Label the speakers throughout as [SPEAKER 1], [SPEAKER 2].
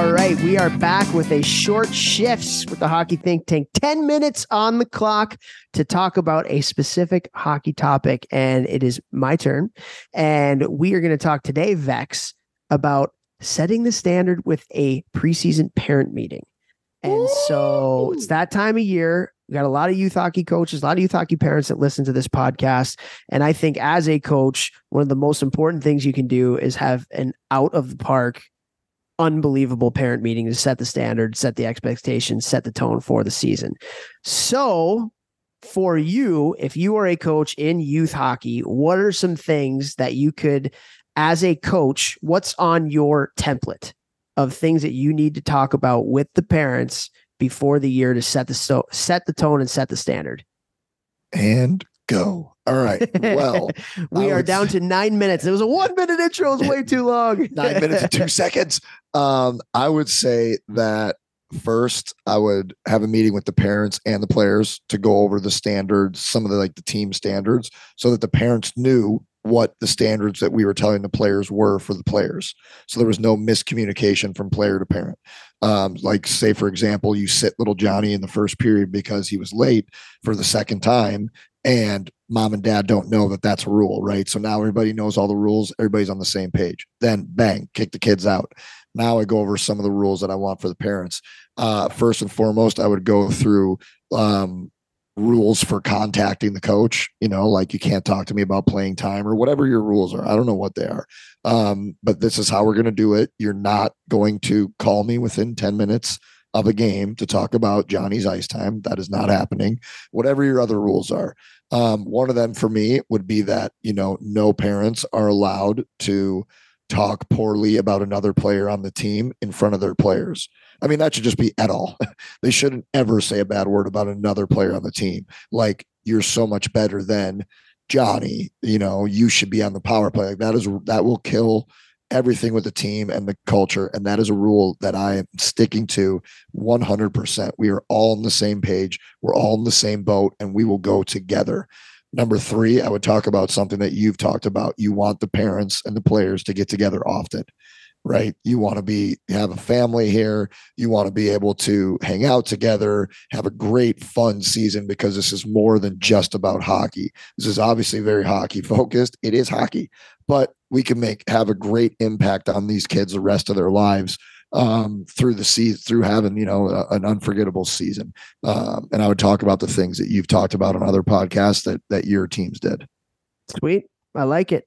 [SPEAKER 1] All right, we are back with a short shifts with the Hockey Think Tank. 10 minutes on the clock to talk about a specific hockey topic. And it is my turn. And we are going to talk today, Vex, about setting the standard with a preseason parent meeting. And so it's that time of year. We got a lot of youth hockey coaches, a lot of youth hockey parents that listen to this podcast. And I think as a coach, one of the most important things you can do is have an out of the park unbelievable parent meeting to set the standard, set the expectations, set the tone for the season. So, for you, if you are a coach in youth hockey, what are some things that you could, as a coach, what's on your template of things that you need to talk about with the parents before the year to set the so, set the tone and set the standard?
[SPEAKER 2] And go. All right. Well,
[SPEAKER 1] we
[SPEAKER 2] I
[SPEAKER 1] are
[SPEAKER 2] would
[SPEAKER 1] down to nine minutes. It was a one minute intro. It was way too long.
[SPEAKER 2] nine minutes and two seconds. Um, I would say that first I would have a meeting with the parents and the players to go over the standards, some of the like the team standards, so that the parents knew what the standards that we were telling the players were for the players. So there was no miscommunication from player to parent. Um, like say, for example, you sit little Johnny in the first period because he was late for the second time and mom and dad don't know that that's a rule, right? So now everybody knows all the rules, everybody's on the same page. Then bang, kick the kids out. Now I go over some of the rules that I want for the parents. Uh, first and foremost, I would go through um, rules for contacting the coach. You know, like you can't talk to me about playing time or whatever your rules are. I don't know what they are, um, but this is how we're going to do it. You're not going to call me within 10 minutes of a game to talk about Johnny's ice time. That is not happening. Whatever your other rules are. Um, one of them for me would be that, you know, no parents are allowed to talk poorly about another player on the team in front of their players. I mean, that should just be at all. they shouldn't ever say a bad word about another player on the team. Like, you're so much better than Johnny, you know, you should be on the power play. Like that is that will kill everything with the team and the culture. And that is a rule that I am sticking to 100%. We are all on the same page. We're all in the same boat and we will go together. Number three, I would talk about something that you've talked about. You want the parents and the players to get together often, right? You want to be have a family here. You want to be able to hang out together, have a great fun season because this is more than just about hockey. This is obviously very hockey focused. It is hockey, but we can make have a great impact on these kids the rest of their lives um, through the season, through having you know a, an unforgettable season. Um, and I would talk about the things that you've talked about on other podcasts that that your teams did.
[SPEAKER 1] Sweet. I like it.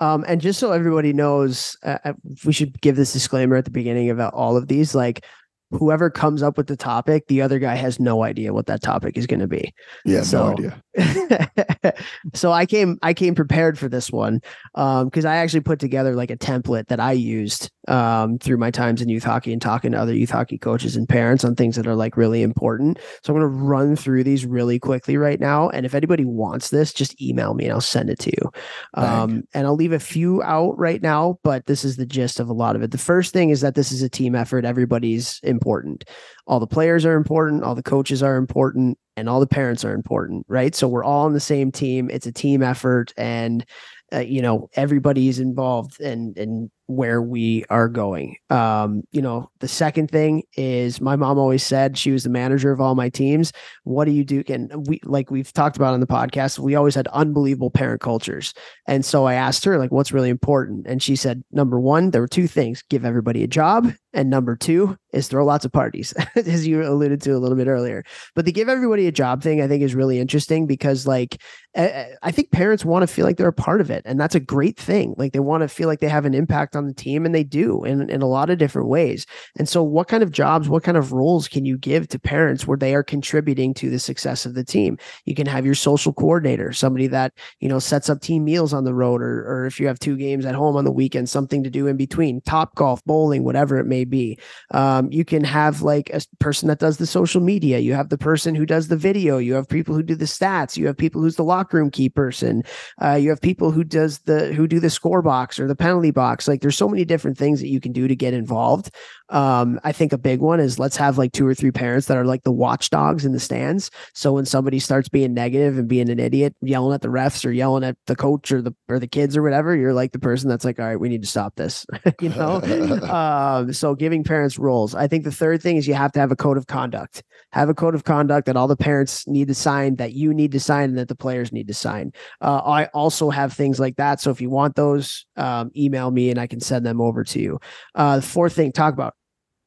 [SPEAKER 1] Um, and just so everybody knows, uh, uh, we should give this disclaimer at the beginning about all of these. Like, whoever comes up with the topic, the other guy has no idea what that topic is going to be.
[SPEAKER 2] Yeah,
[SPEAKER 1] So-
[SPEAKER 2] no idea.
[SPEAKER 1] so I came I came prepared for this one because I actually put together like a template that I used um, through my times in youth hockey and talking to other youth hockey coaches and parents on things that are like really important. So I'm going to run through these really quickly right now. And if anybody wants this, just email me and I'll send it to you. Um, and I'll leave a few out right now, but this is the gist of a lot of it. The first thing is that this is a team effort. Everybody's important. All the players are important. All the coaches are important and all the parents are important, right? So we're all on the same team. It's a team effort, and uh, you know everybody's involved and in where we are going. Um, you know, the second thing is my mom always said she was the manager of all my teams. What do you do? And we like we've talked about on the podcast, we always had unbelievable parent cultures. And so I asked her, like, what's really important? And she said, number one, there were two things give everybody a job. And number two is throw lots of parties, as you alluded to a little bit earlier. But the give everybody a job thing, I think, is really interesting because, like, I, I think parents want to feel like they're a part of it. And that's a great thing. Like, they want to feel like they have an impact on the team and they do in, in a lot of different ways. And so what kind of jobs, what kind of roles can you give to parents where they are contributing to the success of the team? You can have your social coordinator, somebody that, you know, sets up team meals on the road or, or if you have two games at home on the weekend, something to do in between, Topgolf, bowling, whatever it may be. Um, you can have like a person that does the social media. You have the person who does the video. You have people who do the stats. You have people who's the locker room key person. Uh, you have people who does the who do the score box or the penalty box. Like there's so many different things that you can do to get involved. Um, I think a big one is let's have like two or three parents that are like the watchdogs in the stands. So when somebody starts being negative and being an idiot, yelling at the refs or yelling at the coach or the or the kids or whatever, you're like the person that's like, all right, we need to stop this. you know. um, so giving parents roles. I think the third thing is you have to have a code of conduct. Have a code of conduct that all the parents need to sign, that you need to sign, and that the players need to sign. Uh, I also have things like that. So if you want those, um, email me and I can send them over to you. Uh, the fourth thing, talk about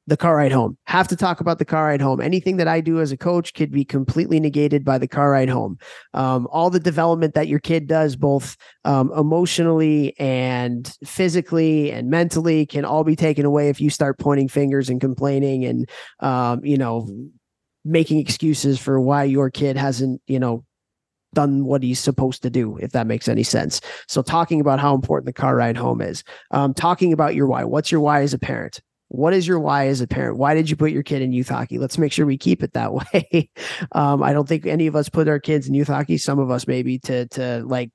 [SPEAKER 1] the car ride home. Have to talk about the car ride home. Anything that I do as a coach could be completely negated by the car ride home. Um, all the development that your kid does, both um, emotionally and physically and mentally, can all be taken away if you start pointing fingers and complaining and, um, you know, making excuses for why your kid hasn't, you know, done what he's supposed to do, if that makes any sense. So, talking about how important the car ride home is, um, talking about your why. What's your why as a parent? What is your why as a parent? Why did you put your kid in youth hockey? Let's make sure we keep it that way. um, I don't think any of us put our kids in youth hockey. Some of us maybe to to like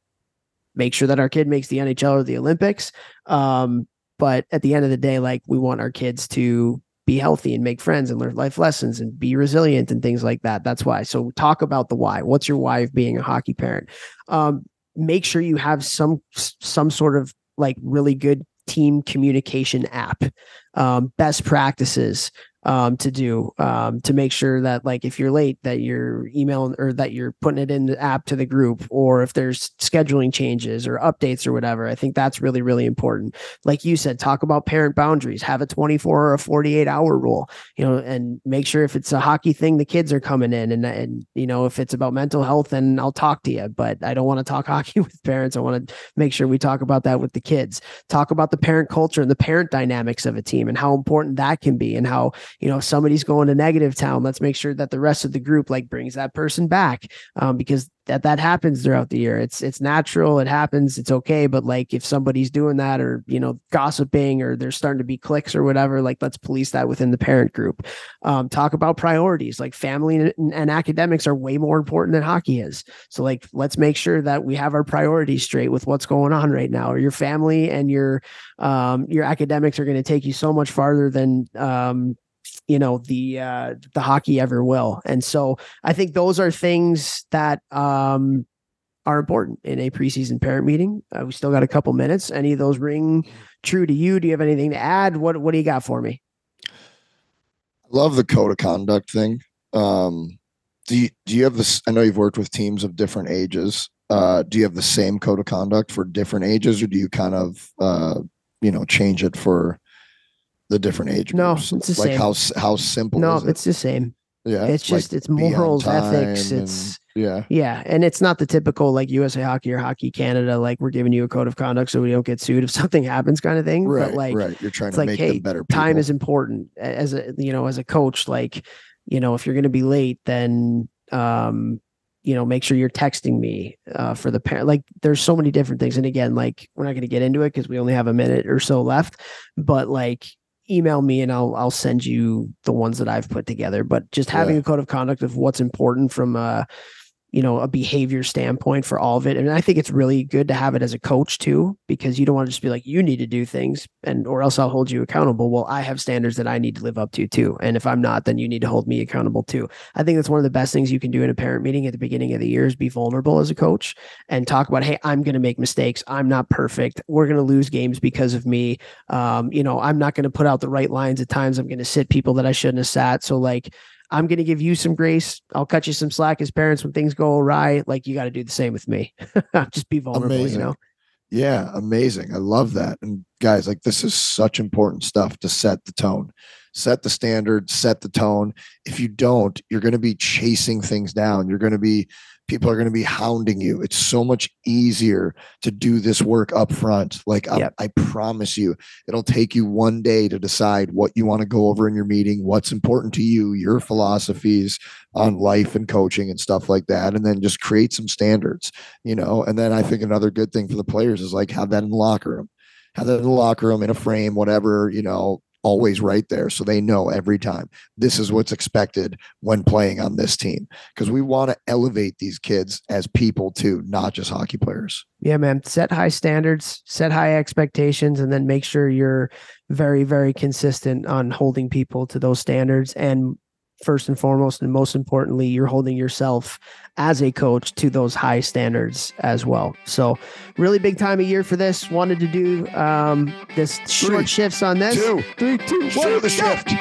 [SPEAKER 1] make sure that our kid makes the NHL or the Olympics. Um, but at the end of the day, like we want our kids to be healthy and make friends and learn life lessons and be resilient and things like that. That's why. So talk about the why. What's your why of being a hockey parent? Um, make sure you have some some sort of like really good team communication app. Um, best practices um, to do um, to make sure that like if you're late that you're emailing or that you're putting it in the app to the group or if there's scheduling changes or updates or whatever i think that's really really important. Like you said talk about parent boundaries have a 24 or a 48 hour rule you know and make sure if it's a hockey thing the kids are coming in and and you know if it's about mental health then i'll talk to you but i don't want to talk hockey with parents. I want to make sure we talk about that with the kids. Talk about the parent culture and the parent dynamics of a team and how important that can be and how you know, if somebody's going to negative town, let's make sure that the rest of the group like brings that person back um, because that that happens throughout the year. It's it's natural. It happens. It's okay. But like if somebody's doing that or you know gossiping or there's starting to be cliques or whatever, like let's police that within the parent group. Um, talk about priorities. Like family and, and academics are way more important than hockey is. So like let's make sure that we have our priorities straight with what's going on right now. Or your family and your um, your academics are going to take you so much farther than um, you know the uh the hockey ever will. And so i think those are things that um are important in a preseason parent meeting. Uh, we still got a couple minutes. Any of those ring true to you? Do you have anything to add? What what do you got for me?
[SPEAKER 2] I love the code of conduct thing. Um do you, do you have this i know you've worked with teams of different ages. Uh do you have the same code of conduct for different ages or do you kind of uh you know change it for the different age
[SPEAKER 1] no,
[SPEAKER 2] groups?
[SPEAKER 1] it's the
[SPEAKER 2] like
[SPEAKER 1] same.
[SPEAKER 2] how how simple
[SPEAKER 1] no
[SPEAKER 2] is it?
[SPEAKER 1] it's the same
[SPEAKER 2] yeah
[SPEAKER 1] it's just it's morals ethics it's
[SPEAKER 2] yeah
[SPEAKER 1] yeah and it's not the typical like usa hockey or hockey canada like we're giving you a code of conduct so we don't get sued if something happens kind of thing
[SPEAKER 2] right
[SPEAKER 1] but like
[SPEAKER 2] right you're trying to
[SPEAKER 1] like
[SPEAKER 2] make
[SPEAKER 1] hey
[SPEAKER 2] them better people.
[SPEAKER 1] time is important as a you know as a coach like you know if you're going to be late then um you know make sure you're texting me uh, for the parent like there's so many different things and again like we're not going to get into it because we only have a minute or so left but like email me and I'll I'll send you the ones that I've put together. But just having
[SPEAKER 2] Yeah.
[SPEAKER 1] a code of conduct of what's important from a you know a behavior standpoint for all of it, and I think it's really good to have it as a coach too, because you don't want to just be like you need to do things, and or else I'll hold you accountable. Well, I have standards that I need to live up to too, and if I'm not, then you need to hold me accountable too. I think that's one of the best things you can do in a parent meeting at the beginning of the year is be vulnerable as a coach and talk about, hey, I'm going to make mistakes. I'm not perfect. We're going to lose games because of me um, you know, I'm not going to put out the right lines at times. I'm going to sit people that I shouldn't have sat. So like, I'm going to give you some grace. I'll cut you some slack as parents when things go awry. Like you got to do the same with me. Just be vulnerable,
[SPEAKER 2] Amazing.
[SPEAKER 1] you know?
[SPEAKER 2] Yeah, amazing. I love that. And guys, like this is such important stuff to set the tone. set the standard, set the tone. If you don't, you're going to be chasing things down. You're going to be people are going to be hounding you. It's so much easier to do this work up front. Like um, yep. I, I, promise you, it'll take you one day to decide what you want to go over in your meeting, what's important to you, your philosophies on life and coaching and stuff like that, and then just create some standards, you know. And then I think another good thing for the players is like have that in the locker room. Have that in the locker room in a frame, whatever, you know, always right there. So they know every time this is what's expected when playing on this team. Because we want to elevate these kids as people too, not just hockey players.
[SPEAKER 1] Yeah, man. Set high standards, set high expectations, and then make sure you're very, very consistent on holding people to those standards and first and foremost and most importantly you're holding yourself as a coach to those high standards as well. So really big time of year for this. Wanted to do um this short shifts on this.
[SPEAKER 2] two, three two one
[SPEAKER 1] the
[SPEAKER 2] shift